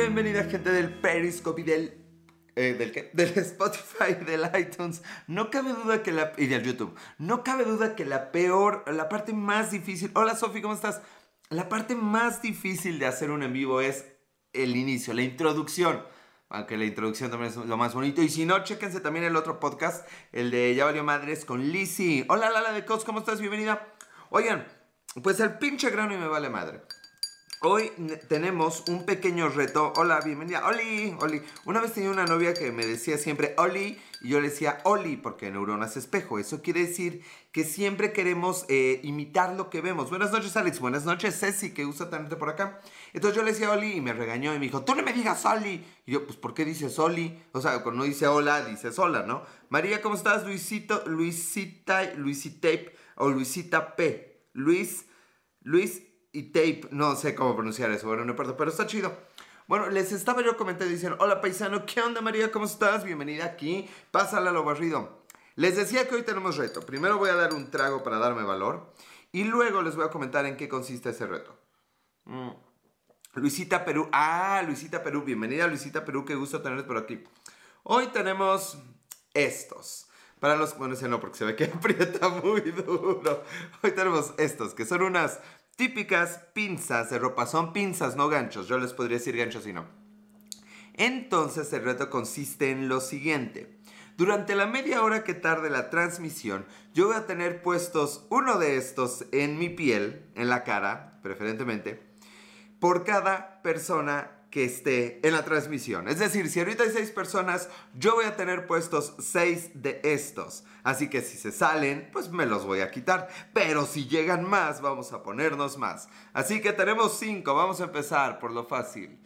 Bienvenida gente del Periscope y del... eh, ¿Del qué? Del Spotify, del iTunes. No cabe duda que la... Y del YouTube. No cabe duda que la peor, la parte más difícil... Hola Sofi, ¿cómo estás? La parte más difícil de hacer un en vivo es el inicio, la introducción. Aunque la introducción también es lo más bonito. Y si no, chéquense también el otro podcast, el de Ya Valió Madres con Lizzy. Hola Lala de Cos, ¿cómo estás? Bienvenida. Oigan, pues el pinche grano y me vale madre. Hoy ne- tenemos un pequeño reto. Hola, bienvenida. Oli, Oli. Una vez tenía una novia que me decía siempre Oli y yo le decía Oli porque neuronas espejo. Eso quiere decir que siempre queremos eh, imitar lo que vemos. Buenas noches, Alex. Buenas noches, Ceci, que gusta tenerte por acá. Entonces yo le decía Oli y me regañó y me dijo, tú no me digas Oli. Y yo, pues, ¿por qué dices Oli? O sea, cuando dice hola, dices hola, ¿no? María, ¿cómo estás? Luisito, Luisita, Luisitape o Luisita P. Luis, Luis y tape, no sé cómo pronunciar eso, bueno, no importa, pero está chido. Bueno, les estaba yo comentando diciendo, hola paisano, ¿qué onda María? ¿Cómo estás? Bienvenida aquí, pásala lo barrido. Les decía que hoy tenemos reto. Primero voy a dar un trago para darme valor y luego les voy a comentar en qué consiste ese reto. Mm. Luisita Perú, ah, Luisita Perú, bienvenida Luisita Perú, qué gusto tenerte por aquí. Hoy tenemos estos. Para los, bueno, ese no, porque se ve que aprieta muy duro. Hoy tenemos estos, que son unas típicas pinzas de ropa. Son pinzas, no ganchos. Yo les podría decir ganchos y no. Entonces el reto consiste en lo siguiente. Durante la media hora que tarde la transmisión, yo voy a tener puestos uno de estos en mi piel, en la cara, preferentemente, por cada persona que esté en la transmisión. Es decir, si ahorita hay seis personas, yo voy a tener puestos seis de estos. Así que si se salen, pues me los voy a quitar. Pero si llegan más, vamos a ponernos más. Así que tenemos cinco. Vamos a empezar por lo fácil.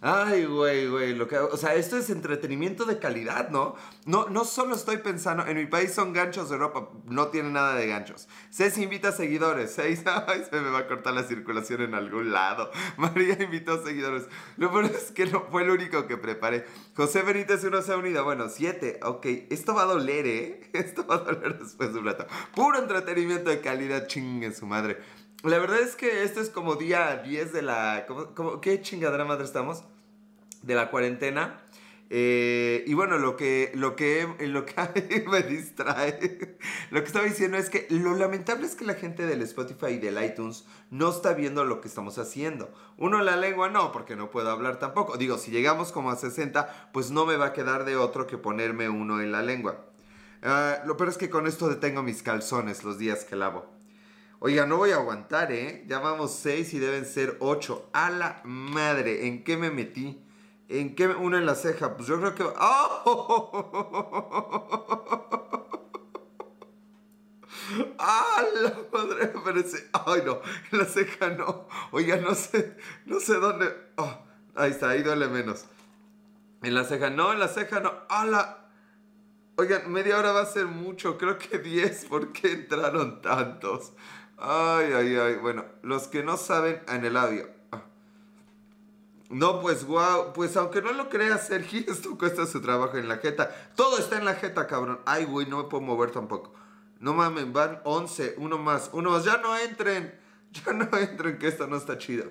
Ay, güey, güey, lo que, o sea, esto es entretenimiento de calidad, ¿no? No, no solo estoy pensando, en mi país son ganchos de ropa, no tiene nada de ganchos. Ceci invita seguidores, seis, ay, se me va a cortar la circulación en algún lado. María invitó seguidores. Lo peor es que no fue el único que preparé. José Benítez uno se ha unido, bueno, siete, ok, esto va a doler, ¿eh? Esto va a doler después de un rato. Puro entretenimiento de calidad, chingue su madre. La verdad es que este es como día 10 de la... ¿cómo, cómo- qué chingadera madre estamos? De la cuarentena. Eh, y bueno, lo que, lo que, lo que me distrae, lo que estaba diciendo es que lo lamentable es que la gente del Spotify y del iTunes no está viendo lo que estamos haciendo. Uno la lengua no, porque no puedo hablar tampoco. Digo, si llegamos como a 60, pues no me va a quedar de otro que ponerme uno en la lengua. Ah, lo peor es que con esto detengo mis calzones los días que lavo. Oiga, no voy a aguantar, ¿eh? Ya vamos seis y deben ser ocho. A la madre, ¿en qué me metí? ¿En qué? Uno en la ceja. Pues yo creo que... ¡Oh! ¡Ah, la madre! Parece... ¡Ay, no! En la ceja no. Oiga, no sé... No sé dónde... Oh, ahí está, ahí duele menos. En la ceja no, en la ceja no. ¡Ah. Oigan, media hora va a ser mucho, creo que 10, ¿por qué entraron tantos? Ay, ay, ay, bueno, los que no saben en el audio. No, pues wow, pues aunque no lo creas, Sergio, esto cuesta su trabajo en la jeta. Todo está en la jeta, cabrón. Ay, güey, no me puedo mover tampoco. No mames, van 11, uno más, uno más. Ya no entren, ya no entren, que esto no está chido.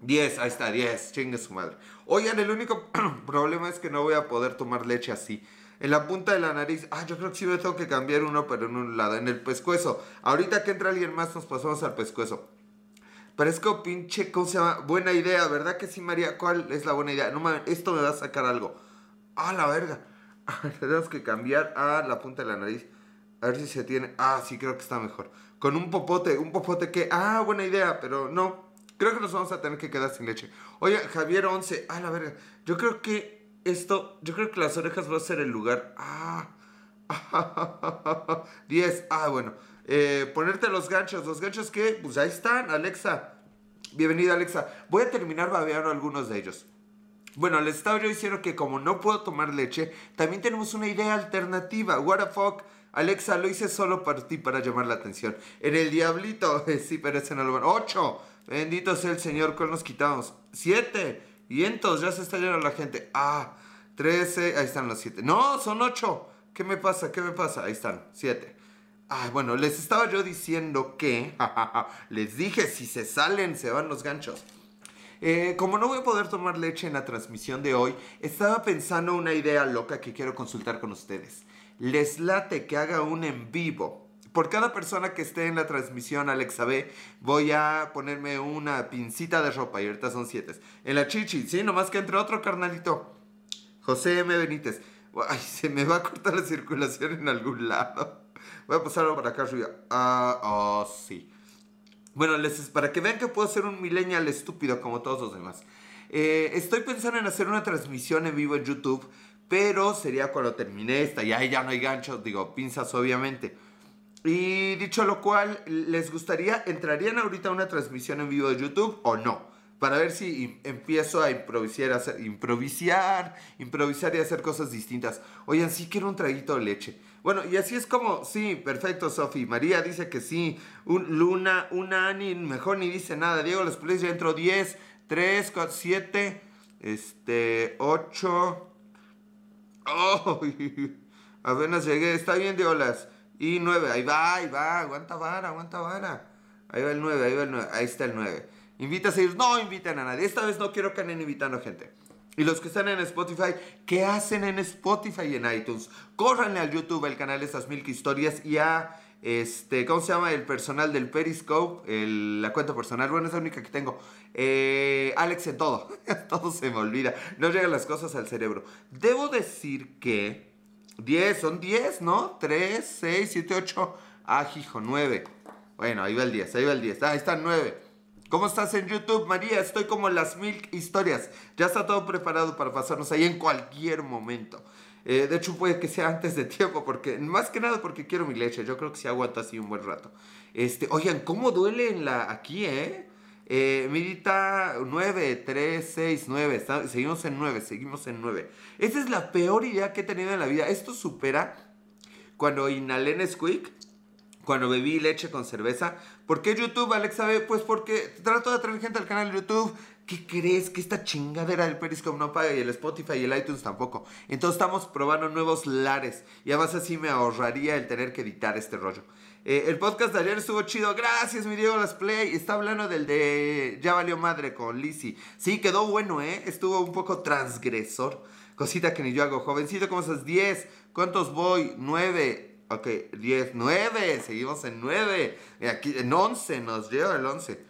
10, ahí está, 10, chingue su madre. Oigan, el único problema es que no voy a poder tomar leche así. En la punta de la nariz, ah, yo creo que sí me tengo que cambiar uno, pero en un lado, en el pescuezo. Ahorita que entra alguien más, nos pasamos al pescuezo. Parezco pinche, ¿cómo se llama? Buena idea, ¿verdad que sí, María? ¿Cuál es la buena idea? No mames, esto me va a sacar algo. Ah, la verga. Tenemos que cambiar a la punta de la nariz. A ver si se tiene. Ah, sí, creo que está mejor. Con un popote, un popote que. Ah, buena idea, pero no. Creo que nos vamos a tener que quedar sin leche. Oye, Javier 11. Ah, la verga. Yo creo que esto. Yo creo que las orejas va a ser el lugar. Ah. 10. Ah, bueno. Eh, ponerte los ganchos. ¿Los ganchos qué? Pues ahí están, Alexa. Bienvenida, Alexa. Voy a terminar babeando algunos de ellos. Bueno, les estaba yo diciendo que como no puedo tomar leche, también tenemos una idea alternativa. What the fuck? Alexa, lo hice solo para ti, para llamar la atención. En el diablito, sí, pero ese. ¡Ocho! Bendito sea el Señor, ¿cuál nos quitamos? ¡Siete! Y entonces ya se está llenando la gente. ¡Ah! Trece, ahí están los siete. ¡No, son ocho! ¿Qué me pasa? ¿Qué me pasa? Ahí están, siete. Ah, bueno, les estaba yo diciendo que... les dije, si se salen, se van los ganchos. Eh, como no voy a poder tomar leche en la transmisión de hoy, estaba pensando una idea loca que quiero consultar con ustedes. Les late que haga un en vivo. Por cada persona que esté en la transmisión, Alexa B, voy a ponerme una pincita de ropa y ahorita son siete. En la chichi, sí, nomás que entre otro carnalito. José M. Benítez. Ay, se me va a cortar la circulación en algún lado. Voy a pasarlo para acá arriba. Ah, oh, sí. Bueno, para que vean que puedo ser un millennial estúpido como todos los demás. Eh, estoy pensando en hacer una transmisión en vivo en YouTube, pero sería cuando termine esta. Y ahí ya no hay ganchos, digo, pinzas obviamente. Y dicho lo cual, ¿les gustaría, entrarían ahorita a una transmisión en vivo de YouTube o no? Para ver si empiezo a improvisar, improvisar, improvisar y hacer cosas distintas. Oigan, sí quiero un traguito de leche. Bueno, y así es como, sí, perfecto, Sofi. María dice que sí. Un, Luna, una Ani, mejor ni dice nada. Diego los ya entró 10, 3, 4, 7, este, 8. Oh, apenas llegué. Está bien, Diolas. Y 9, ahí va, ahí va. Aguanta vara, aguanta vara. Ahí va el 9, ahí va el 9. Ahí está el 9. Invita a seguir. No inviten a nadie. Esta vez no quiero que anden invitando gente. Y los que están en Spotify, ¿qué hacen en Spotify y en iTunes? Córranle al YouTube, el canal Esas Milk Historias y a, este, ¿cómo se llama? El personal del Periscope, la cuenta personal, bueno, es la única que tengo. Eh, Alex en todo, todo se me olvida, no llegan las cosas al cerebro. Debo decir que 10, son 10, ¿no? 3, 6, 7, 8, ah, hijo, 9. Bueno, ahí va el 10, ahí va el 10, ah, ahí están 9. ¿Cómo estás en YouTube, María? Estoy como las mil historias. Ya está todo preparado para pasarnos ahí en cualquier momento. Eh, de hecho, puede que sea antes de tiempo, porque más que nada porque quiero mi leche. Yo creo que sí aguanto así un buen rato. Este, oigan, ¿cómo duele en la aquí, eh? eh Mirita 9, 3, 6, 9. seguimos en 9, seguimos en 9. Esta es la peor idea que he tenido en la vida. Esto supera cuando inhalé Nesquik cuando bebí leche con cerveza. ¿Por qué YouTube, Alexa B? Pues porque trato de atraer gente al canal de YouTube. ¿Qué crees? Que esta chingadera del Periscope no paga y el Spotify y el iTunes tampoco. Entonces estamos probando nuevos lares. Y además así me ahorraría el tener que editar este rollo. Eh, el podcast de ayer estuvo chido. Gracias, mi Diego Las Play. Está hablando del de Ya valió madre con Lizzie. Sí, quedó bueno, ¿eh? Estuvo un poco transgresor. Cosita que ni yo hago. Jovencito, ¿cómo estás? 10. ¿Cuántos voy? 9. Ok, 10, 9, seguimos en 9. Aquí en 11 nos lleva el 11.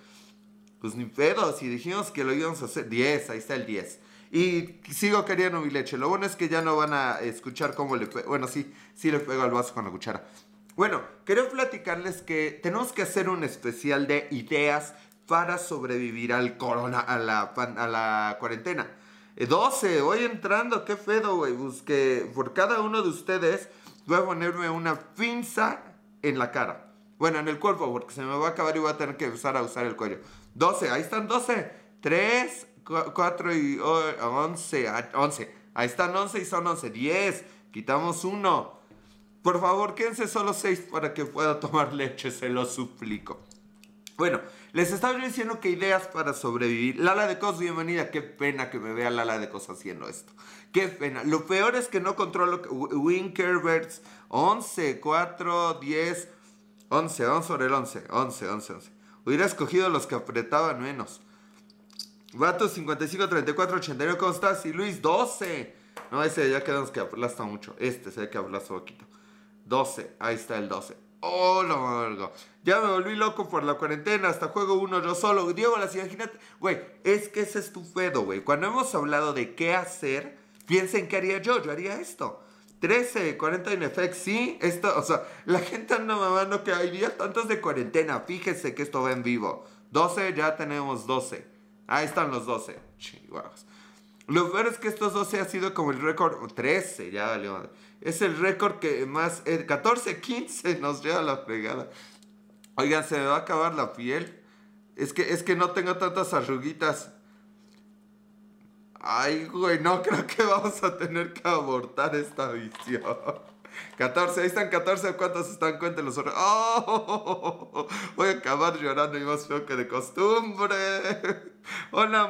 Pues ni pedo, si dijimos que lo íbamos a hacer, 10, ahí está el 10. Y sigo queriendo mi leche. Lo bueno es que ya no van a escuchar cómo le pego. Bueno, sí, sí le pego al vaso con la cuchara. Bueno, quiero platicarles que tenemos que hacer un especial de ideas para sobrevivir al corona, a la, a la cuarentena. 12, eh, voy entrando, qué pedo, güey. Busque por cada uno de ustedes voy a ponerme una pinza en la cara. Bueno, en el cuerpo, porque se me va a acabar y voy a tener que usar a usar el cuello. 12, ahí están 12. 3, 4 y 11. 11. Ahí están 11 y son 11. 10. Quitamos 1. Por favor, quédense solo 6 para que pueda tomar leche, se lo suplico. Bueno, les estaba diciendo que ideas para sobrevivir. Lala de Cos, bienvenida. Qué pena que me vea Lala de Cos haciendo esto. Qué pena. Lo peor es que no controlo. Winkerbirds, 11, 4, 10, 11, 11 sobre el 11. 11, 11, 11. Hubiera escogido los que apretaban menos. Vato 55, 34, 89, ¿cómo estás? Y Luis, 12. No, ese ya quedamos que aplasta mucho. Este se ve que aplasta poquito. 12, ahí está el 12. Oh, no, Ya me volví loco por la cuarentena, hasta juego uno yo solo. Diego, las imagínate. Güey, es que es estupendo, güey. Cuando hemos hablado de qué hacer, piensen qué haría yo. Yo haría esto. 13, 40 en efecto, sí, esto, o sea, la gente anda mamando que hay días tantos de cuarentena. Fíjese que esto va en vivo. 12, ya tenemos 12. Ahí están los 12. Chihuahuas. Lo peor es que estos 12 ha sido como el récord. 13, ya valió. Es el récord que más... 14, 15 nos lleva la fregada. Oigan, se me va a acabar la piel. Es que, es que no tengo tantas arruguitas. Ay, güey, no creo que vamos a tener que abortar esta visión. 14, ahí están 14, ¿cuántos están? Cuéntenlos. ¡Oh! Voy a acabar llorando y más feo que de costumbre. Hola,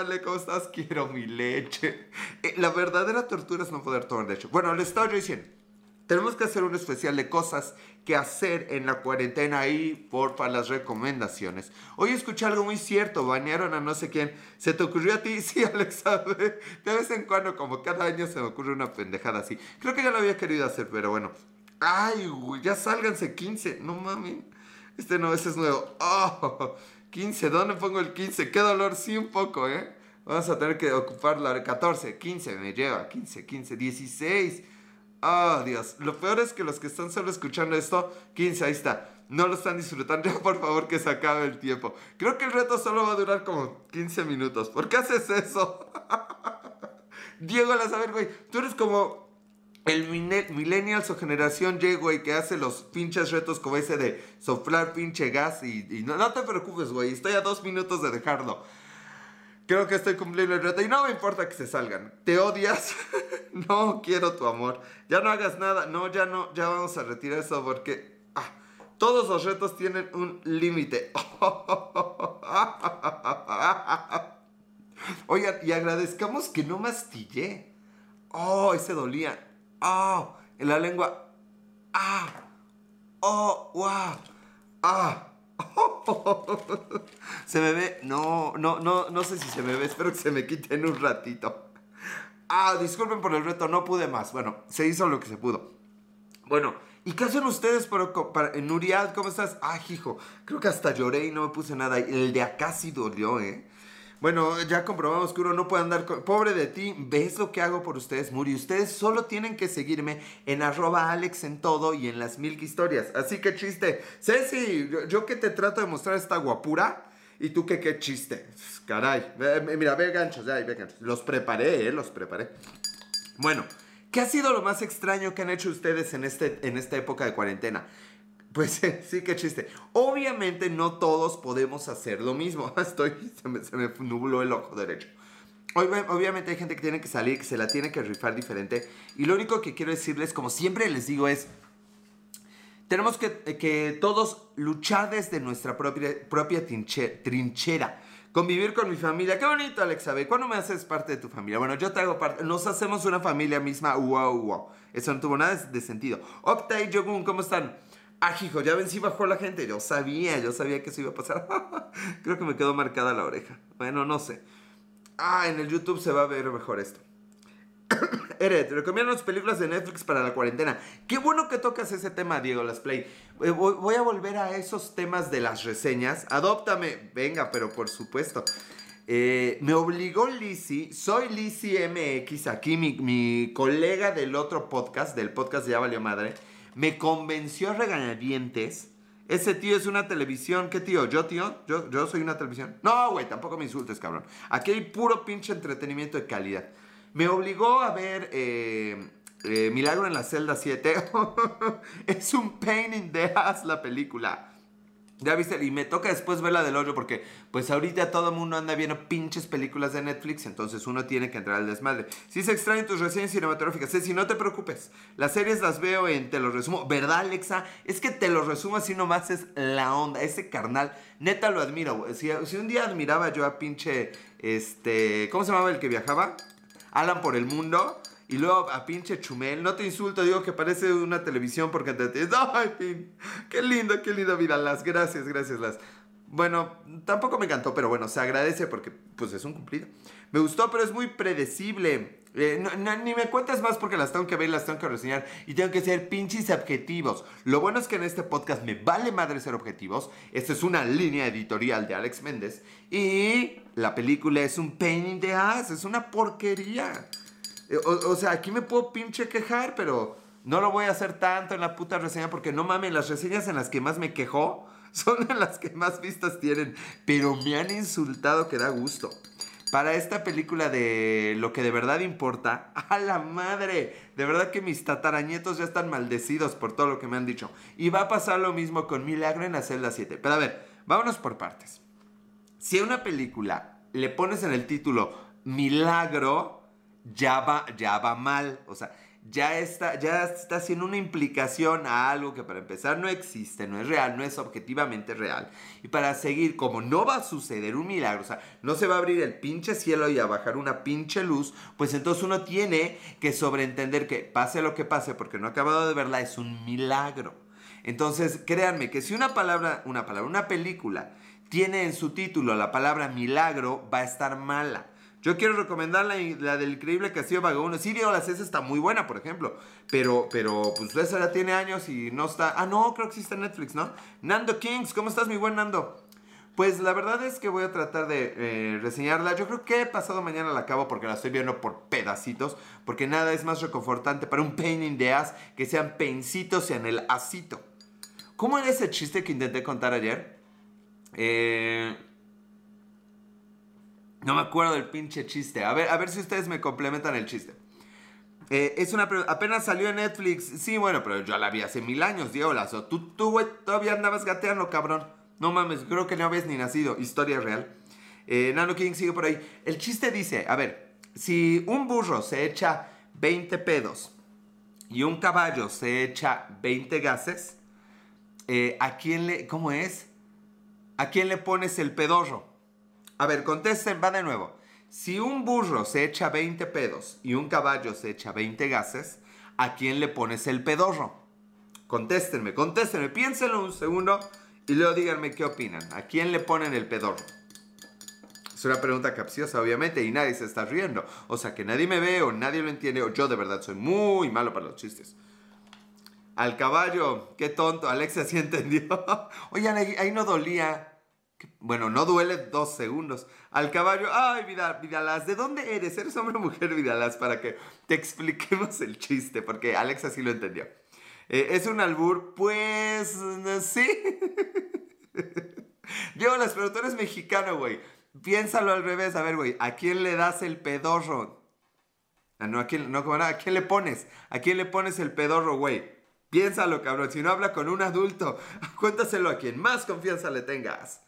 Ale, ¿cómo estás? Quiero mi leche. Eh, la verdadera tortura es no poder tomar leche. Bueno, le estaba yo diciendo. Tenemos que hacer un especial de cosas que hacer en la cuarentena y porfa las recomendaciones. Hoy escuché algo muy cierto, banearon a no sé quién. ¿Se te ocurrió a ti? Sí, Alexa. De vez en cuando, como cada año se me ocurre una pendejada así. Creo que ya lo había querido hacer, pero bueno. Ay, güey, ya sálganse 15. No mames. Este no, ese es nuevo. Oh, 15, ¿dónde pongo el 15? Qué dolor, sí, un poco, ¿eh? Vamos a tener que ocupar la 14, 15, me lleva, 15, 15, 16. Oh, Dios. Lo peor es que los que están solo escuchando esto, 15, ahí está. No lo están disfrutando. Ya, por favor, que se acabe el tiempo. Creo que el reto solo va a durar como 15 minutos. ¿Por qué haces eso? Diego saber, güey. Tú eres como el millennials o generación Y, güey, que hace los pinches retos como ese de soplar pinche gas y, y no, no te preocupes, güey. Estoy a dos minutos de dejarlo. Creo que estoy cumpliendo el reto y no me importa que se salgan. ¿Te odias? no quiero tu amor. Ya no hagas nada. No, ya no. Ya vamos a retirar eso porque ah, todos los retos tienen un límite. Oigan, y agradezcamos que no mastillé. Oh, ese dolía. Oh, en la lengua. Ah. Oh, wow. Ah. se me ve, no, no, no, no sé si se me ve, espero que se me quite en un ratito. Ah, disculpen por el reto, no pude más. Bueno, se hizo lo que se pudo. Bueno, ¿y qué hacen ustedes para, para, Nurial? ¿Cómo estás? Ah, hijo, creo que hasta lloré y no me puse nada. El de acá sí dolió, ¿eh? Bueno, ya comprobamos que uno no puede andar con... Pobre de ti, ¿ves lo que hago por ustedes, Muri? Ustedes solo tienen que seguirme en arroba Alex en todo y en las mil historias. Así que chiste. Ceci, yo, que te trato de mostrar esta guapura y tú que qué chiste. Caray. Mira, ve ganchos, ya, ve ganchos. Los preparé, eh, los preparé. Bueno, ¿qué ha sido lo más extraño que han hecho ustedes en, este, en esta época de cuarentena? Pues sí, qué chiste. Obviamente no todos podemos hacer lo mismo. Estoy, se me, se me nubló el ojo derecho. Obviamente hay gente que tiene que salir, que se la tiene que rifar diferente. Y lo único que quiero decirles, como siempre les digo, es, tenemos que, que todos luchar desde nuestra propia, propia trinchera. Convivir con mi familia. Qué bonito, Alexa. ¿Cuándo me haces parte de tu familia? Bueno, yo te hago parte. Nos hacemos una familia misma. Wow, wow. Eso no tuvo nada de sentido. Octa y ¿cómo están? Ah, hijo, ya ven si bajó la gente. Yo sabía, yo sabía que eso iba a pasar. Creo que me quedó marcada la oreja. Bueno, no sé. Ah, en el YouTube se va a ver mejor esto. Eret, recomiendo las películas de Netflix para la cuarentena. Qué bueno que tocas ese tema, Diego Las Play. Eh, voy a volver a esos temas de las reseñas. Adóptame. Venga, pero por supuesto. Eh, me obligó Lizzie, soy Lizzie MX, aquí mi, mi, colega del otro podcast, del podcast de Ya Valió Madre me convenció a regañadientes. Ese tío es una televisión. ¿Qué tío? ¿Yo, tío? ¿Yo, soy una televisión? No, güey, tampoco me insultes, cabrón. Aquí hay puro pinche entretenimiento de calidad. Me obligó a ver eh, eh, Milagro en la celda 7. es un pain in the ass la película. Ya viste, y me toca después ver la del hoyo porque pues ahorita todo el mundo anda viendo pinches películas de Netflix, entonces uno tiene que entrar al desmadre. Si se extraen tus reseñas cinematográficas, si no te preocupes, las series las veo en Te lo resumo, ¿verdad Alexa? Es que Te lo resumo así nomás es la onda, ese carnal, neta lo admiro, si, si un día admiraba yo a pinche, este, ¿cómo se llamaba el que viajaba? Alan por el mundo. Y luego a pinche Chumel, no te insulto, digo que parece una televisión porque te ay, qué lindo, qué lindo, vida, las gracias, gracias, las. Bueno, tampoco me encantó, pero bueno, se agradece porque pues es un cumplido. Me gustó, pero es muy predecible. Eh, ni me cuentas más porque las tengo que ver las tengo que reseñar y tengo que ser pinches objetivos. Lo bueno es que en este podcast me vale madre ser objetivos. Esta es una línea editorial de Alex Méndez y la película es un pain in the ass, es una porquería. Eh, o, sea, aquí me puedo pinche quejar, pero no lo voy a hacer tanto en la puta reseña porque no mames, las reseñas en las que más me quejó son en las que más vistas tienen. Pero me han insultado que da gusto. Para esta película de lo que de verdad importa, a la madre, de verdad que mis tatarañetos ya están maldecidos por todo lo que me han dicho. Y va a pasar lo mismo con Milagro en la celda 7. Pero a ver, vámonos por partes. Si a una película le pones en el título Milagro, ya va, ya va mal. O sea, ya está, ya está haciendo una implicación a algo que para empezar no existe, no es real, no es objetivamente real. Y para seguir, como no va a suceder un milagro, o sea, no se va a abrir el pinche cielo y a bajar una pinche luz, pues entonces uno tiene que sobreentender que pase lo que pase, porque no ha acabado de verla, es un milagro. Entonces, créanme que si una palabra, una palabra, una película tiene en su título la palabra milagro, va a estar mala. Yo quiero recomendar la, del increíble Castillo Vagabundo. Sí, Diego, la esa está muy buena, por ejemplo. Pero, pero, pues esa ya tiene años y no está. Ah, no, creo que sí está en Netflix, ¿no? Nando Kings, ¿cómo estás, mi buen Nando? Pues la verdad es que voy a tratar de eh, reseñarla. Yo creo que pasado mañana la acabo porque la estoy viendo por pedacitos. Porque nada es más reconfortante para un pain in the ass que sean pencitos en el asito. ¿Cómo era ese chiste que intenté contar ayer? Eh, no me acuerdo del pinche chiste. A ver, a ver si ustedes me complementan el chiste. Eh, es una apenas salió en Netflix. Sí, bueno, pero yo la vi hace mil años, Diego Lazo. Tú, tú, güey, todavía andabas gateando, cabrón. No mames, creo que no habías ni nacido. Historia real. Eh, Nano King sigue por ahí. El chiste dice, a ver, si un burro se echa 20 pedos y un caballo se echa 20 gases, eh, ¿a quién le, cómo es? ¿A quién le pones el pedorro? A ver, contesten, va de nuevo. Si un burro se echa 20 pedos y un caballo se echa 20 gases, ¿a quién le pones el pedorro? Contéstenme, contéstenme, piénsenlo un segundo y luego díganme qué opinan. ¿A quién le ponen el pedorro? Es una pregunta capciosa, obviamente, y nadie se está riendo. O sea, que nadie me ve o nadie lo entiende, o yo de verdad soy muy malo para los chistes. Al caballo, qué tonto, Alexia sí entendió. Oigan, ahí no dolía. Bueno, no duele dos segundos. Al caballo, ay, Vidal, ¿de dónde eres? ¿Eres hombre o mujer, Vidalaz? Para que te expliquemos el chiste, porque Alexa sí lo entendió. Eh, ¿Es un albur? Pues, sí. Yo, las pero tú eres mexicano, güey. Piénsalo al revés. A ver, güey, ¿a quién le das el pedorro? Ah, no, ¿a quién, no, ¿a quién le pones? ¿A quién le pones el pedorro, güey? Piénsalo, cabrón. Si no habla con un adulto, cuéntaselo a quien más confianza le tengas.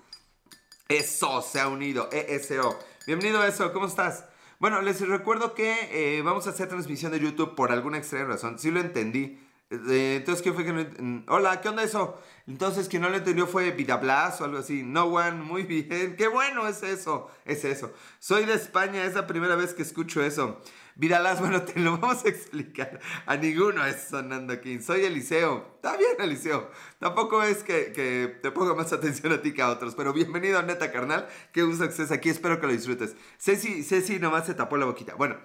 Eso se ha unido, ESO. Bienvenido Eso, ¿cómo estás? Bueno, les recuerdo que eh, vamos a hacer transmisión de YouTube por alguna extraña razón. Sí lo entendí. Entonces, ¿qué fue que no Hola, ¿qué onda eso? Entonces, quien no lo entendió fue Vidablas o algo así. No one, muy bien. Qué bueno es eso. Es eso. Soy de España, es la primera vez que escucho eso. Vidalas, bueno, te lo vamos a explicar. A ninguno es sonando aquí. Soy Eliseo. Está bien, Eliseo. Tampoco es que, te ponga más atención a ti que a otros. Pero bienvenido, neta, carnal. Qué gusto que estés aquí. Espero que lo disfrutes. Ceci, Ceci nomás se tapó la boquita. Bueno,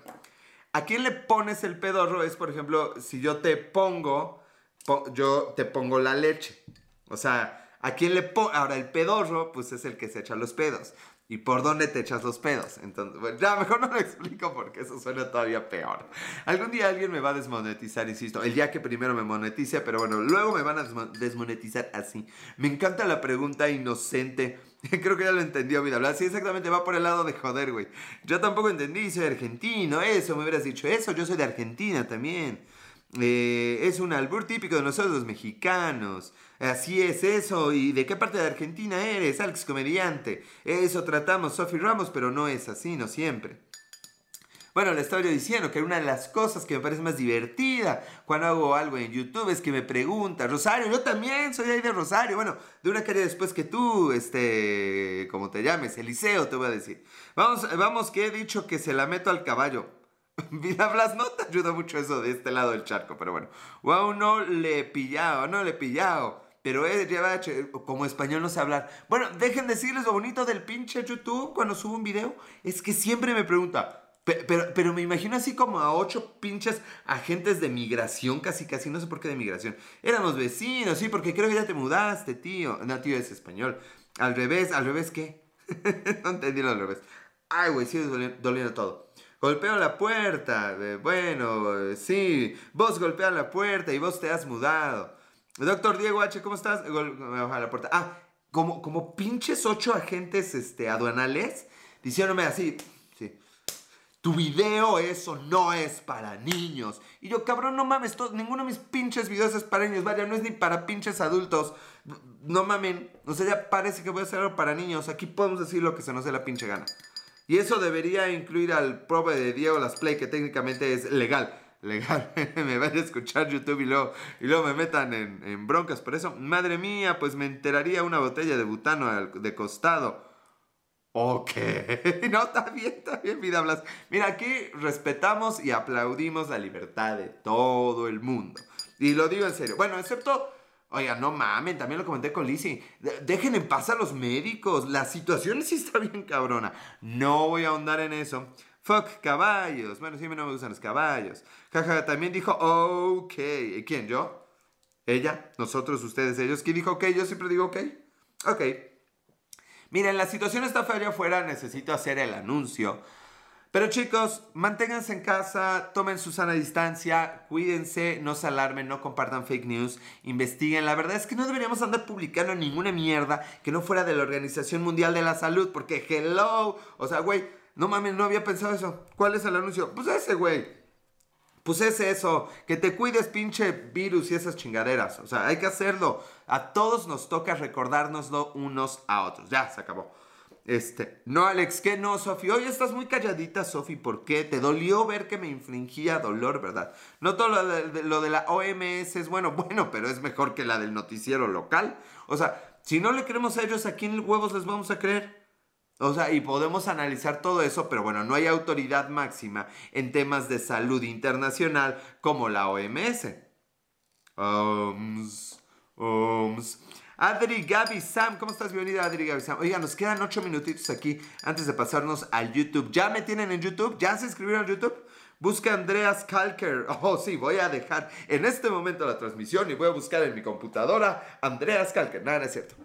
¿a quién le pones el pedorro? Es, por ejemplo, si yo te pongo, yo te pongo la leche. O sea, ¿a quién le pongo? Ahora, el pedorro, pues es el que se echa los pedos y por dónde te echas los pedos. Entonces, bueno, ya mejor no lo explico porque eso suena todavía peor. Algún día alguien me va a desmonetizar, insisto, el día que primero me monetice, pero bueno, luego me van a desmonetizar así. Me encanta la pregunta inocente. Creo que ya lo entendió, vida hablar. Sí, exactamente, va por el lado de joder, güey. Yo tampoco entendí, soy argentino, eso, me hubieras dicho eso, yo soy de Argentina también. Eh, es un albur típico de nosotros los mexicanos. Así es eso. ¿Y de qué parte de Argentina eres, Alex Comediante? Eso tratamos, Sophie Ramos, pero no es así, no siempre. Bueno, le estaba yo diciendo que una de las cosas que me parece más divertida cuando hago algo en YouTube es que me pregunta, Rosario, yo también soy ahí de Rosario. Bueno, de una calle después que tú, este, como te llames, Eliseo, te voy a decir. Vamos, vamos, que he dicho que se la meto al caballo. Vida Blas, no te ayuda mucho eso de este lado del charco, pero bueno. Wow, no le he pillado, no le he pillado. Pero él lleva, como español no sé hablar. Bueno, dejen decirles lo bonito del pinche YouTube cuando subo un video. Es que siempre me pregunta, pero, pero, me imagino así como a ocho pinches agentes de migración, casi casi, no sé por qué de migración. Éramos vecinos, sí, porque creo que ya te mudaste, tío. No, tío, es español. Al revés, ¿al revés qué? no entendí lo al revés. Ay, güey, sigue doliendo todo. Golpeo la puerta. Bueno, sí, vos golpeas la puerta y vos te has mudado. Doctor Diego H, ¿cómo estás? Baja la puerta. Ah, como, como pinches ocho agentes este, aduanales diciéndome así, sí, tu video eso no es para niños. Y yo, cabrón, no mames, ninguno de mis pinches videos es para niños. Vaya, no es ni para pinches adultos. No mamen. O sea, ya parece que voy a hacer algo para niños. Aquí podemos decir lo que se nos dé la pinche gana. Y eso debería incluir al prove de Diego Las Play, que técnicamente es legal. legal, me van a escuchar YouTube y luego, y luego me metan en, en broncas por eso. Madre mía, pues me enteraría una botella de butano de costado. Ok, no, está bien, está bien, vida Blas. Mira, aquí respetamos y aplaudimos la libertad de todo el mundo. Y lo digo en serio. Bueno, excepto, oiga, no mamen, también lo comenté con Lizzie. Dejen en paz a los médicos. La situación sí está bien cabrona. No voy a ahondar en eso. Fuck caballos. Bueno, sí, no me gustan los caballos. Jaja, también dijo, ok. ¿Quién? ¿Yo? ¿Ella? ¿Nosotros? ¿Ustedes? ¿Ellos? ¿Quién dijo ok? Yo siempre digo ok. Ok. Miren, la situación está fea allá afuera, necesito hacer el anuncio. Pero chicos, manténganse en casa, tomen su sana distancia, cuídense, no se alarmen, no compartan fake news, investiguen. La verdad es que no deberíamos andar publicando ninguna mierda que no fuera de la Organización Mundial de la Salud, porque hello, o sea, güey, no mames, no había pensado eso. ¿Cuál es el anuncio? Pues ese, güey. Pues es eso, que te cuides pinche virus y esas chingaderas. O sea, hay que hacerlo. A todos nos toca recordárnoslo unos a otros. Ya, se acabó. Este, no, Alex, ¿qué no, Sofi? Oye, estás muy calladita, Sofi, ¿por qué? Te dolió ver que me infringía dolor, ¿verdad? No todo lo de, lo de la OMS es bueno, bueno, pero es mejor que la del noticiero local. O sea, si no le creemos a ellos, ¿a quién huevos les vamos a creer? O sea, y podemos analizar todo eso, pero bueno, no hay autoridad máxima en temas de salud internacional como la OMS. OMS, OMS. Adri Gaby Sam, ¿cómo estás? Bienvenida Adri Gaby Sam. Oiga, nos quedan ocho minutitos aquí antes de pasarnos al YouTube. ¿Ya me tienen en YouTube? ¿Ya se inscribieron a YouTube? Busca Andreas Kalker. Oh, sí, voy a dejar en este momento la transmisión y voy a buscar en mi computadora Andreas Kalker. Nada, no es cierto.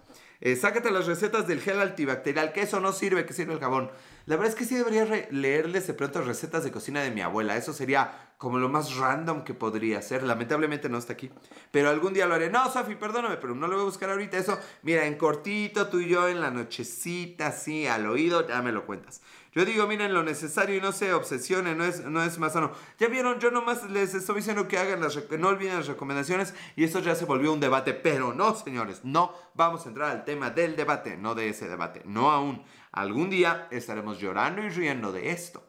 Eh, sácate las recetas del gel antibacterial, que eso no sirve, que sirve el jabón. La verdad es que sí debería leerles de pronto recetas de cocina de mi abuela. Eso sería como lo más random que podría ser. Lamentablemente no está aquí. Pero algún día lo haré. No, Sofi, perdóname, pero no lo voy a buscar ahorita. Eso, mira, en cortito, tú y yo en la nochecita, así, al oído, ya me lo cuentas. Yo digo, miren lo necesario y no se obsesionen, no es, no es más sano. Ya vieron, yo nomás les estoy diciendo que hagan las, no olviden las recomendaciones y esto ya se volvió un debate, pero no, señores, no vamos a entrar al tema del debate, no de ese debate, no aún. Algún día estaremos llorando y riendo de esto.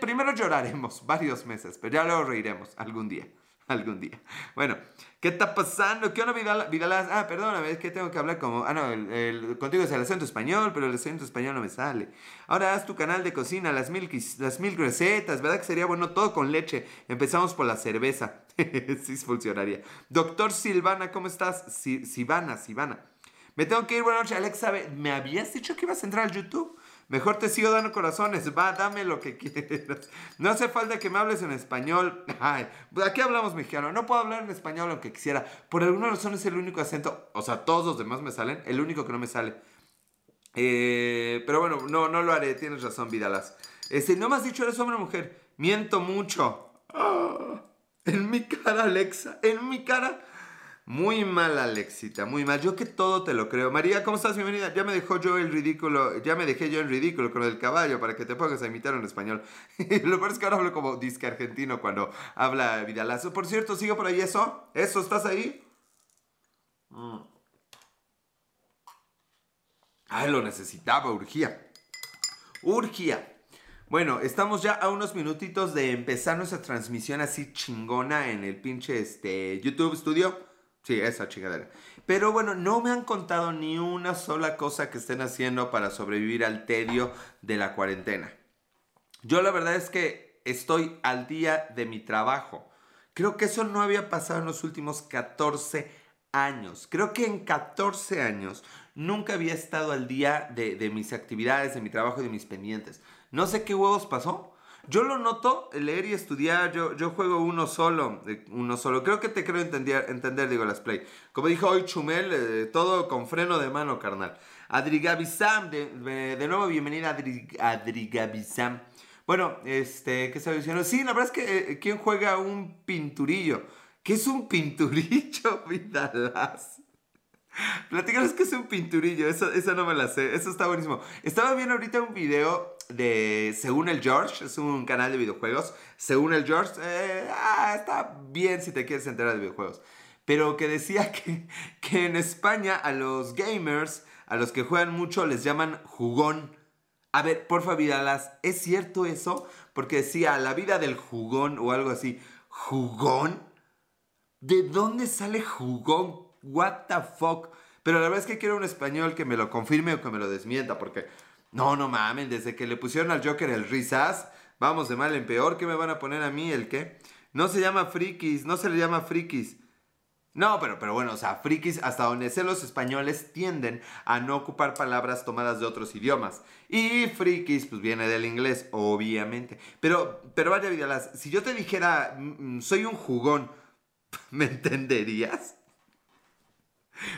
Primero lloraremos varios meses, pero ya luego reiremos algún día. algún día. Bueno, ¿qué está pasando? ¿Qué onda, Vidal? Vidal ah, perdóname, es que tengo que hablar como. Ah, no, el, contigo es el acento español, pero el acento español no me sale. Ahora haz tu canal de cocina, las mil, las mil recetas, ¿verdad que sería bueno todo con leche? Empezamos por la cerveza. sí funcionaría. Doctor Silvana, ¿cómo estás? Silvana, Silvana. Me tengo que ir, buenas noches, Alexa. ¿Me habías dicho que ibas a entrar al YouTube? Mejor te sigo dando corazones. Va, dame lo que quieras. No hace falta que me hables en español. Ay, aquí hablamos mexicano. No puedo hablar en español aunque quisiera. Por alguna razón es el único acento. O sea, todos los demás me salen. El único que no me sale. Eh, pero bueno, no, no lo haré. Tienes razón, Vidalas. Este, no me has dicho eres hombre o mujer. Miento mucho. En mi cara, Alexa. En mi cara. Muy mal, Alexita, muy mal. Yo que todo te lo creo. María, ¿cómo estás? Bienvenida. Ya me dejó yo el ridículo, ya me dejé yo en ridículo con el caballo para que te pongas a imitar en español. lo peor es que ahora hablo como disque argentino cuando habla Vidalazo. Por cierto, ¿sigo por ahí eso? ¿Eso? ¿Estás ahí? Mm. Ay, lo necesitaba, urgía. Urgía. Bueno, estamos ya a unos minutitos de empezar nuestra transmisión así chingona en el pinche este, YouTube Studio. Sí, esa chingadera. Pero bueno, no me han contado ni una sola cosa que estén haciendo para sobrevivir al tedio de la cuarentena. Yo la verdad es que estoy al día de mi trabajo. Creo que eso no había pasado en los últimos 14 años. Creo que en 14 años nunca había estado al día de, mis actividades, de mi trabajo y de mis pendientes. No sé qué huevos pasó. Yo lo noto, leer y estudiar, yo, yo juego uno solo, uno solo. Creo que te creo entender, entender digo, las play. Como dijo hoy Chumel, eh, todo con freno de mano, carnal. Adrigabisam, de, de nuevo bienvenida Adri, Adrigabisam. Bueno, este, ¿qué estaba diciendo? Sí, la verdad es que eh, ¿quién juega un pinturillo? ¿Qué es un pinturillo, Vidalas? Platícanos qué es un pinturillo, eso, eso no me la sé, eso está buenísimo. Estaba viendo ahorita un video de Según el George, es un canal de videojuegos. Según el George, eh, ah, está bien si te quieres enterar de videojuegos. Pero que decía que, que en España a los gamers, a los que juegan mucho, les llaman jugón. A ver, porfa, Vidalas, ¿es cierto eso? Porque decía la vida del jugón o algo así. ¿Jugón? ¿De dónde sale jugón? What the fuck? Pero la verdad es que quiero un español que me lo confirme o que me lo desmienta, porque no, no mamen, desde que le pusieron al Joker el risas, vamos de mal en peor, ¿qué me van a poner a mí? ¿El qué? No se llama frikis, no se le llama frikis. No, pero, pero bueno, o sea, frikis, hasta donde sé los españoles tienden a no ocupar palabras tomadas de otros idiomas. Y frikis, pues viene del inglés, obviamente. Pero, pero vaya vida, si yo te dijera, mm, mm, soy un jugón, ¿me entenderías?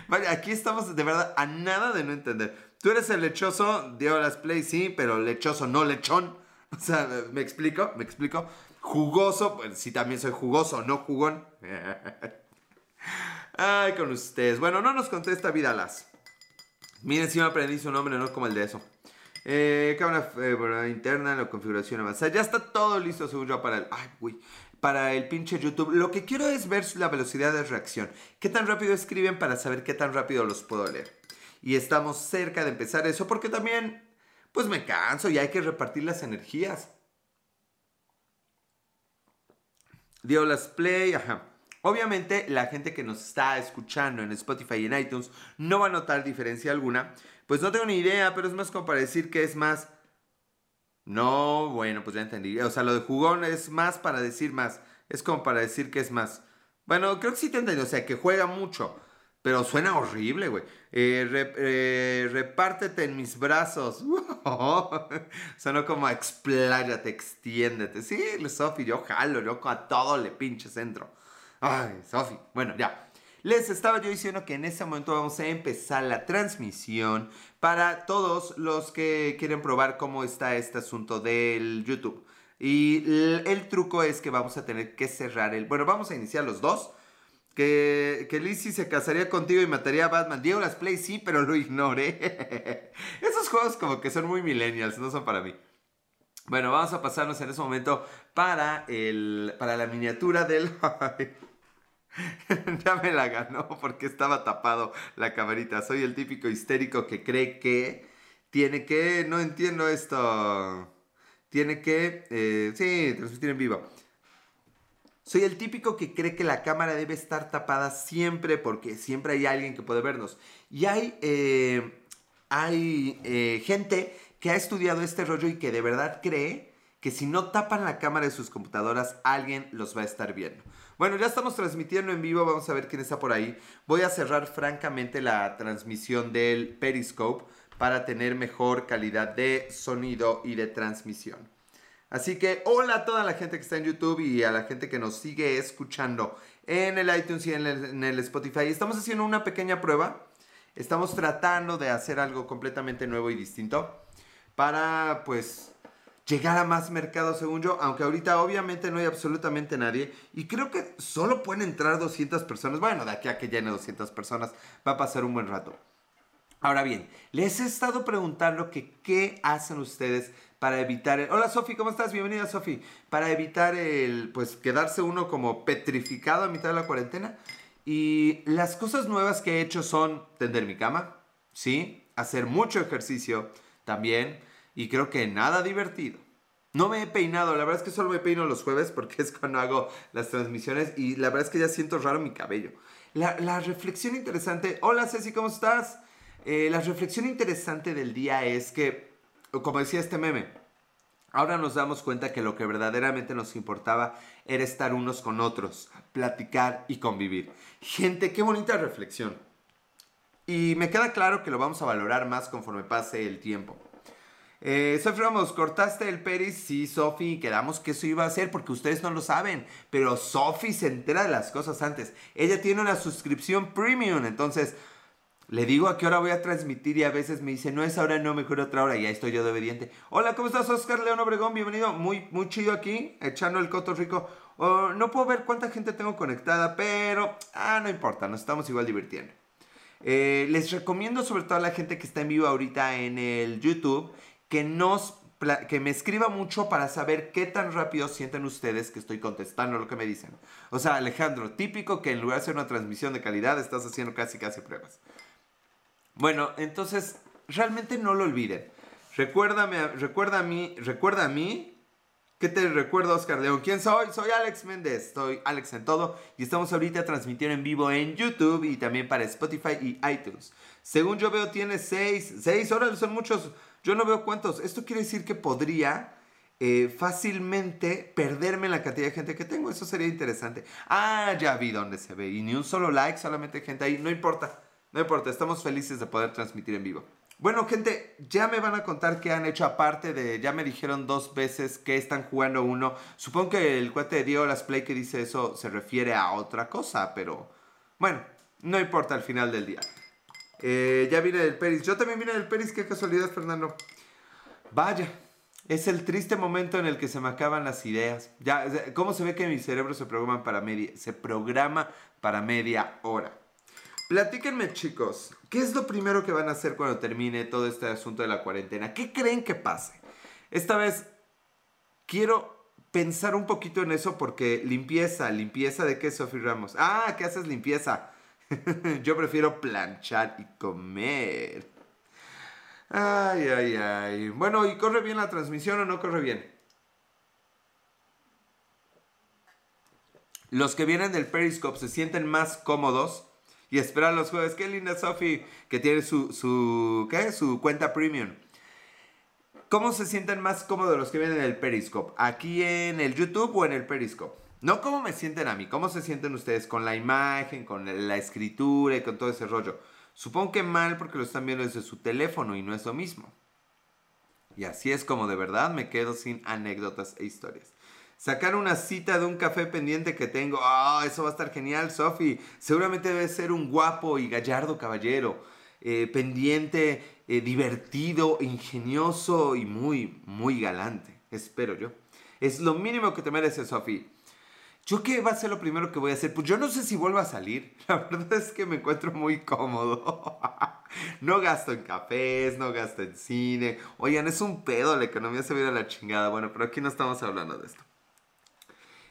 Vale, aquí estamos de verdad a nada de no entender. Tú eres el lechoso, dio las play, sí, pero lechoso, no lechón. O sea, ¿me explico? ¿Me explico? Jugoso, pues sí, también soy jugoso, no jugón. Ay, con ustedes. Bueno, no nos contesta Vidalas. Miren si me aprendí su nombre, no como el de eso. Eh, cámara eh, interna, la configuración avanzada. Ya está todo listo, según yo, para el. Ay, uy para el pinche YouTube. Lo que quiero es ver la velocidad de reacción. ¿Qué tan rápido escriben para saber qué tan rápido los puedo leer? Y estamos cerca de empezar eso porque también, pues me canso y hay que repartir las energías. Dio las play, ajá. Obviamente la gente que nos está escuchando en Spotify y en iTunes no va a notar diferencia alguna. Pues no tengo ni idea, pero es más como para decir que es más no, bueno, pues ya entendí. O sea, lo de jugón es más para decir más. Es como para decir que es más. Bueno, creo que sí te entendí. O sea, que juega mucho. Pero suena horrible, güey. Eh, eh, repártete en mis brazos. Sonó como expláyate, extiéndete. Sí, Sofi, yo jalo, yo a todo le pinche centro. Ay, Sofi. Bueno, ya. Les estaba yo diciendo que en este momento vamos a empezar la transmisión para todos los que quieren probar cómo está este asunto del YouTube. Y el, truco es que vamos a tener que cerrar el... Bueno, vamos a iniciar los dos. Que, que Lizzie se casaría contigo y mataría a Batman. Diego las play, sí, pero lo ignoré. Esos juegos como que son muy millennials, no son para mí. Bueno, vamos a pasarnos en ese momento para, el, para la miniatura del... ya me la ganó porque estaba tapado la camarita. Soy el típico histérico que cree que tiene que, no entiendo esto, tiene que, eh, sí, transmitir en vivo. Soy el típico que cree que la cámara debe estar tapada siempre porque siempre hay alguien que puede vernos. Y hay, eh, hay eh, gente que ha estudiado este rollo y que de verdad cree que si no tapan la cámara de sus computadoras, alguien los va a estar viendo. Bueno, ya estamos transmitiendo en vivo, vamos a ver quién está por ahí. Voy a cerrar francamente la transmisión del Periscope para tener mejor calidad de sonido y de transmisión. Así que hola a toda la gente que está en YouTube y a la gente que nos sigue escuchando en el iTunes y en el, Spotify. Estamos haciendo una pequeña prueba. Estamos tratando de hacer algo completamente nuevo y distinto para pues llegar a más mercado, según yo, aunque ahorita obviamente no hay absolutamente nadie y creo que solo pueden entrar 200 personas. Bueno, de aquí a que llene 200 personas va a pasar un buen rato. Ahora bien, les he estado preguntando que qué hacen ustedes para evitar el... Hola Sofi, ¿cómo estás? Bienvenida Sofi. Para evitar el, pues, quedarse uno como petrificado a mitad de la cuarentena. Y las cosas nuevas que he hecho son tender mi cama, ¿sí? Hacer mucho ejercicio también y creo que nada divertido. No me he peinado, la verdad es que solo me peino los jueves porque es cuando hago las transmisiones y la verdad es que ya siento raro mi cabello. La, reflexión interesante, hola Ceci, ¿cómo estás? Eh, la reflexión interesante del día es que, como decía este meme, ahora nos damos cuenta que lo que verdaderamente nos importaba era estar unos con otros, platicar y convivir. Gente, qué bonita reflexión. Y me queda claro que lo vamos a valorar más conforme pase el tiempo. Eh, Sofi Ramos, ¿cortaste el peris? Sí, Sofi, quedamos que eso iba a ser porque ustedes no lo saben. Pero Sofi se entera de las cosas antes. Ella tiene una suscripción premium, entonces le digo a qué hora voy a transmitir y a veces me dice, no es ahora, no, mejor otra hora. Y ahí estoy yo de obediente. Hola, ¿cómo estás, Oscar León Obregón? Bienvenido. Muy, muy chido aquí, echando el coto rico. Oh, no puedo ver cuánta gente tengo conectada, pero ah, no importa, nos estamos igual divirtiendo. Eh, les recomiendo sobre todo a la gente que está en vivo ahorita en el YouTube que nos que me escriba mucho para saber qué tan rápido sienten ustedes que estoy contestando lo que me dicen. O sea, Alejandro, típico que en lugar de hacer una transmisión de calidad estás haciendo casi casi pruebas. Bueno, entonces realmente no lo olviden. Recuérdame, recuerda a mí, ¿Qué te recuerdo, Oscar León? ¿Quién soy? Soy Alex Méndez, soy Alex en todo y estamos ahorita transmitiendo en vivo en YouTube y también para Spotify y iTunes. Según yo veo, tiene seis, seis horas, son muchos, yo no veo cuántos. Esto quiere decir que podría eh, fácilmente perderme la cantidad de gente que tengo, eso sería interesante. Ah, ya vi dónde se ve y ni un solo like, solamente gente ahí, no importa, no importa, estamos felices de poder transmitir en vivo. Bueno, gente, ya me van a contar qué han hecho aparte de. Ya me dijeron dos veces que están jugando uno. Supongo que el cuate de Diego Las Play que dice eso se refiere a otra cosa, pero. Bueno, no importa al final del día. Eh, ya vine del Peris. Yo también vine del Peris, qué casualidad, Fernando. Vaya, es el triste momento en el que se me acaban las ideas. Ya, ¿cómo se ve que mi cerebro se programa para media, se programa para media hora? Platíquenme, chicos, ¿qué es lo primero que van a hacer cuando termine todo este asunto de la cuarentena? ¿Qué creen que pase? Esta vez quiero pensar un poquito en eso porque limpieza, limpieza de qué, Sofi Ramos. Ah, ¿qué haces limpieza? Yo prefiero planchar y comer. Ay, ay, ay. Bueno, ¿y corre bien la transmisión o no corre bien? Los que vienen del Periscope se sienten más cómodos y esperan los jueves. Qué linda Sofi que tiene su, su, ¿qué? su cuenta premium. ¿Cómo se sienten más cómodos los que vienen del Periscope? ¿Aquí en el YouTube o en el Periscope? No cómo me sienten a mí, cómo se sienten ustedes con la imagen, con la escritura y con todo ese rollo. Supongo que mal porque lo están viendo desde su teléfono y no es lo mismo. Y así es como de verdad me quedo sin anécdotas e historias. Sacar una cita de un café pendiente que tengo. Ah, eso va a estar genial, Sofi. Seguramente debe ser un guapo y gallardo caballero. Eh, pendiente, eh, divertido, ingenioso y muy, muy galante. Espero yo. Es lo mínimo que te mereces, Sofi. ¿Yo qué va a ser lo primero que voy a hacer? Pues yo no sé si vuelvo a salir. La verdad es que me encuentro muy cómodo. no gasto en cafés, no gasto en cine. Oigan, es un pedo, la economía se viene a la chingada. Bueno, pero aquí no estamos hablando de esto.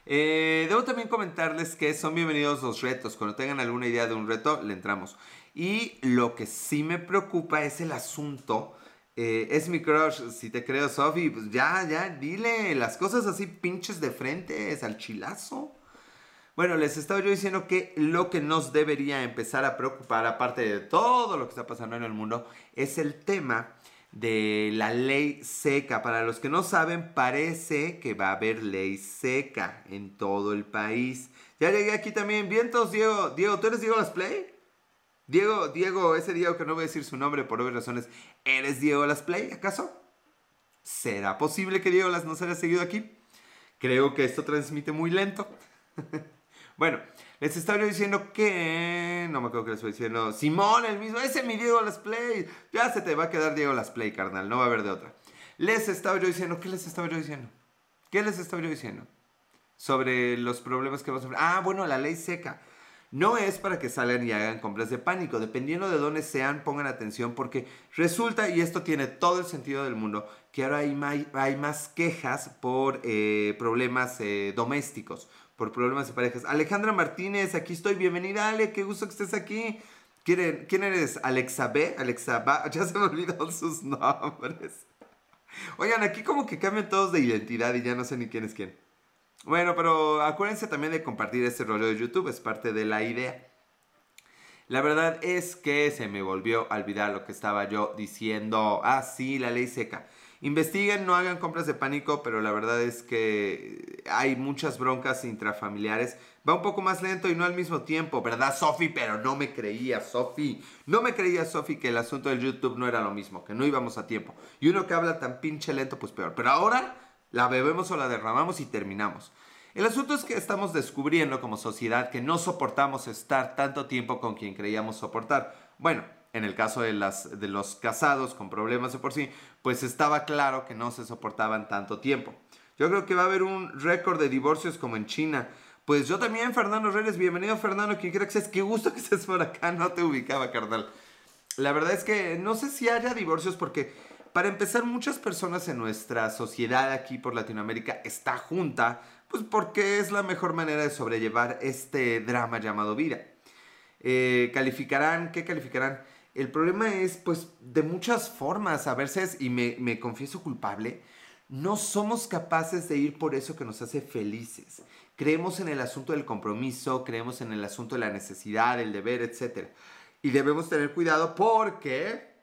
Eh, debo también comentarles que son bienvenidos los retos. Cuando tengan alguna idea de un reto, le entramos. Y lo que sí me preocupa es el asunto. Eh, es mi crush, si te creo, Sofi, pues ya, ya, dile las cosas así pinches de frente, es al chilazo. Bueno, les estaba yo diciendo que lo que nos debería empezar a preocupar, aparte de todo lo que está pasando en el mundo, es el tema de la ley seca. Para los que no saben, parece que va a haber ley seca en todo el país. Ya llegué aquí también. Vientos, Diego. Diego, ¿tú eres Diego Las Play? Diego, Diego, ese Diego que no voy a decir su nombre por obvias razones. ¿Eres Diego Las Play, acaso? ¿Será posible que Diego Las no se haya seguido aquí? Creo que esto transmite muy lento. bueno, les estaba diciendo que. No me acuerdo que les estoy diciendo. Simón, el mismo. Ese es mi Diego Las Play. Ya se te va a quedar Diego Las Play, carnal. No va a haber de otra. Les estaba yo diciendo. ¿Qué les estaba yo diciendo? ¿Qué les estaba yo diciendo? Sobre los problemas que vamos a. Ah, bueno, la ley seca. No es para que salgan y hagan compras de pánico. Dependiendo de dónde sean, pongan atención porque resulta, y esto tiene todo el sentido del mundo, que ahora hay, más quejas por eh, problemas eh, domésticos por problemas de parejas. Alejandra Martínez, aquí estoy. Bienvenida, Ale. Qué gusto que estés aquí. ¿Quién, eres? ¿Alexa B? ¿Alexa B? Ya se me olvidaron sus nombres. Oigan, aquí como que cambian todos de identidad y ya no sé ni quién es quién. Bueno, pero acuérdense también de compartir este rollo de YouTube, es parte de la idea. La verdad es que se me volvió a olvidar lo que estaba yo diciendo. Ah, sí, la ley seca. Investiguen, no hagan compras de pánico, pero la verdad es que hay muchas broncas intrafamiliares. Va un poco más lento y no al mismo tiempo, ¿verdad, Sofi? Pero no me creía, Sofi. No me creía, Sofi, que el asunto del YouTube no era lo mismo, que no íbamos a tiempo. Y uno que habla tan pinche lento, pues peor. Pero ahora la bebemos o la derramamos y terminamos. El asunto es que estamos descubriendo como sociedad que no soportamos estar tanto tiempo con quien creíamos soportar. Bueno, en el caso de, las, de los casados con problemas de por sí, pues estaba claro que no se soportaban tanto tiempo. Yo creo que va a haber un récord de divorcios como en China. Pues yo también, Fernando Reyes, bienvenido Fernando, quien quiera que seas, qué gusto que estés por acá, no te ubicaba, carnal. La verdad es que no sé si haya divorcios porque, para empezar, muchas personas en nuestra sociedad aquí por Latinoamérica está junta, pues porque es la mejor manera de sobrellevar este drama llamado vida. Eh, ¿Calificarán? ¿Qué calificarán? El problema es, pues, de muchas formas. A veces, y me, confieso culpable, no somos capaces de ir por eso que nos hace felices. Creemos en el asunto del compromiso, creemos en el asunto de la necesidad, el deber, etc. Y debemos tener cuidado porque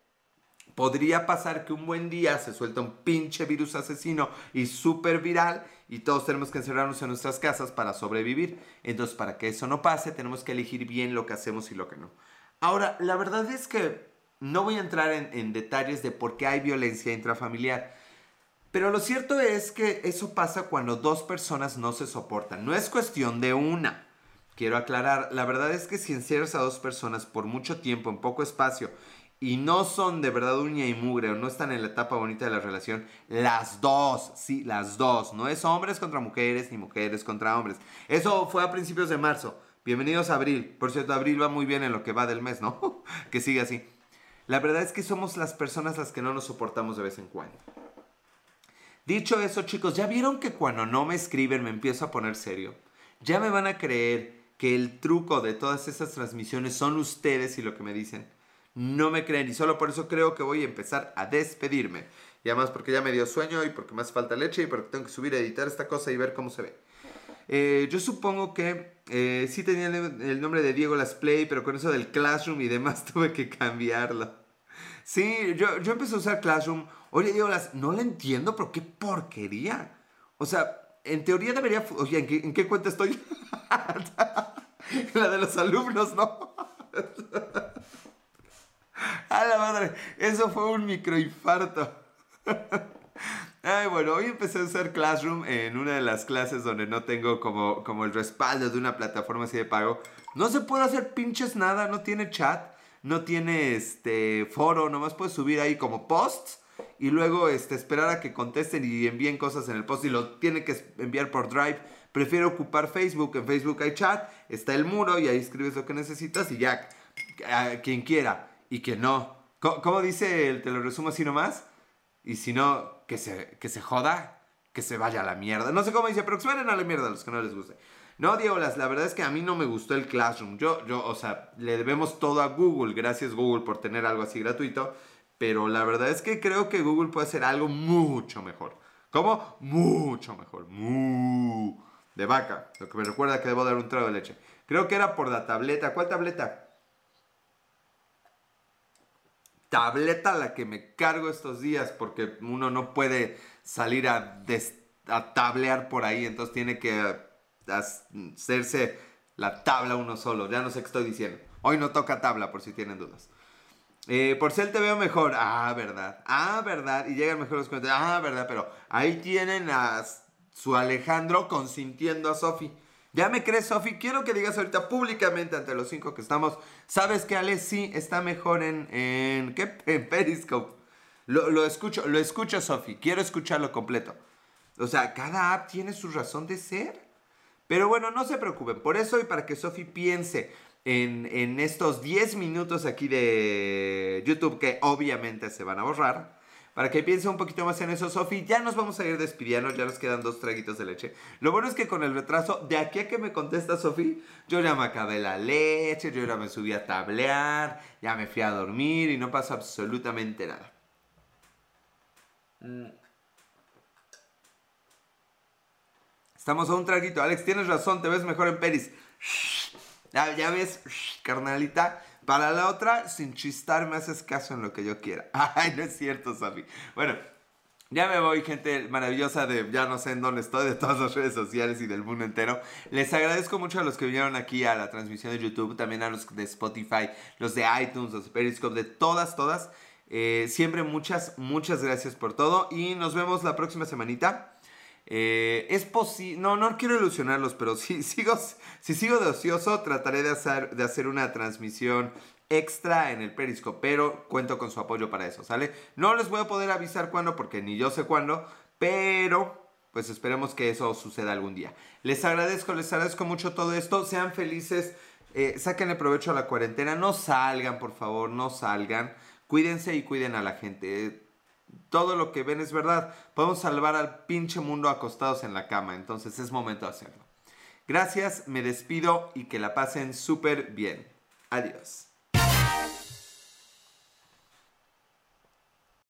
podría pasar que un buen día se suelta un pinche virus asesino y súper viral y todos tenemos que encerrarnos en nuestras casas para sobrevivir. Entonces, para que eso no pase, tenemos que elegir bien lo que hacemos y lo que no. Ahora, la verdad es que no voy a entrar en, detalles de por qué hay violencia intrafamiliar. Pero lo cierto es que eso pasa cuando dos personas no se soportan. No es cuestión de una. Quiero aclarar, la verdad es que si encierras a dos personas por mucho tiempo, en poco espacio, y no son de verdad uña y mugre o no están en la etapa bonita de la relación, las dos, sí, las dos. No es hombres contra mujeres ni mujeres contra hombres. Eso fue a principios de marzo. Bienvenidos a abril. Por cierto, abril va muy bien en lo que va del mes, ¿no? que sigue así. La verdad es que somos las personas las que no nos soportamos de vez en cuando. Dicho eso, chicos, ¿ya vieron que cuando no me escriben me empiezo a poner serio? Ya me van a creer que el truco de todas esas transmisiones son ustedes y lo que me dicen. No me creen y solo por eso creo que voy a empezar a despedirme. Y además porque ya me dio sueño y porque hace falta leche y porque tengo que subir a editar esta cosa y ver cómo se ve. Eh, yo supongo que eh, sí tenía el, nombre de Diego Las Play, pero con eso del Classroom y demás tuve que cambiarlo. Sí, yo, yo empecé a usar Classroom Oye, digo, no la entiendo, pero qué porquería. O sea, en teoría debería... Oye, ¿en qué, cuenta estoy? la de los alumnos, ¿no? A la madre, eso fue un microinfarto. Ay, bueno, hoy empecé a usar Classroom en una de las clases donde no tengo como, como el respaldo de una plataforma así de pago. No se puede hacer pinches nada, no tiene chat, no tiene este foro, nomás puedes subir ahí como posts y luego este, esperar a que contesten y envíen cosas en el post y lo tiene que enviar por Drive. Prefiero ocupar Facebook. En Facebook hay chat, está el muro y ahí escribes lo que necesitas y ya, a quien quiera y que no. ¿Cómo, dice el, te lo resumo así nomás? Y si no, que se, que se joda, que se vaya a la mierda. No sé cómo dice, pero que se vayan a la mierda a los que no les guste. No, Diego, la verdad es que a mí no me gustó el Classroom. Yo, yo, o sea, le debemos todo a Google. Gracias Google por tener algo así gratuito. Pero la verdad es que creo que Google puede hacer algo mucho mejor. ¿Cómo? Mucho mejor. Mu de vaca. Lo que me recuerda que debo dar un trago de leche. Creo que era por la tableta. ¿Cuál tableta? Tableta la que me cargo estos días porque uno no puede salir a, a tablear por ahí. Entonces tiene que hacerse la tabla uno solo. Ya no sé qué estoy diciendo. Hoy no toca tabla por si tienen dudas. Eh, por ser te veo mejor. Ah, verdad. Ah, verdad. Y llegan mejor los comentarios. Ah, verdad. Pero ahí tienen a su Alejandro consintiendo a Sofi. ¿Ya me crees, Sofi? Quiero que digas ahorita públicamente ante los cinco que estamos. ¿Sabes que Ale sí está mejor en. en ¿Qué? En Periscope. Lo, lo escucho, lo escucho, Sofi. Quiero escucharlo completo. O sea, cada app tiene su razón de ser. Pero bueno, no se preocupen. Por eso y para que Sofi piense en, estos 10 minutos aquí de YouTube que obviamente se van a borrar. Para que piense un poquito más en eso, Sofi, ya nos vamos a ir despidiendo, ya nos quedan dos traguitos de leche. Lo bueno es que con el retraso, de aquí a que me contesta Sofi, yo ya me acabé la leche, yo ya me subí a tablear, ya me fui a dormir y no pasa absolutamente nada. Mm. Estamos a un traguito. Alex, tienes razón, te ves mejor en Peris. Ya, ves, carnalita. Para la otra, sin chistar, me haces caso en lo que yo quiera. Ay, no es cierto, Sabi. Bueno, ya me voy, gente maravillosa de ya no sé en dónde estoy, de todas las redes sociales y del mundo entero. Les agradezco mucho a los que vinieron aquí a la transmisión de YouTube, también a los de Spotify, los de iTunes, los de Periscope, de todas, todas. Eh, siempre muchas, muchas gracias por todo y nos vemos la próxima semanita. Eh, es posible, no, no quiero ilusionarlos, pero si sigo, si sigo de ocioso, trataré de hacer, de hacer una transmisión extra en el Periscope, pero cuento con su apoyo para eso, ¿sale? No les voy a poder avisar cuándo, porque ni yo sé cuándo, pero pues esperemos que eso suceda algún día. Les agradezco, les agradezco mucho todo esto, sean felices, eh, saquen el provecho a la cuarentena, no salgan, por favor, no salgan, cuídense y cuiden a la gente todo lo que ven es verdad. Podemos salvar al pinche mundo acostados en la cama, entonces es momento de hacerlo. Gracias, me despido y que la pasen súper bien. Adiós.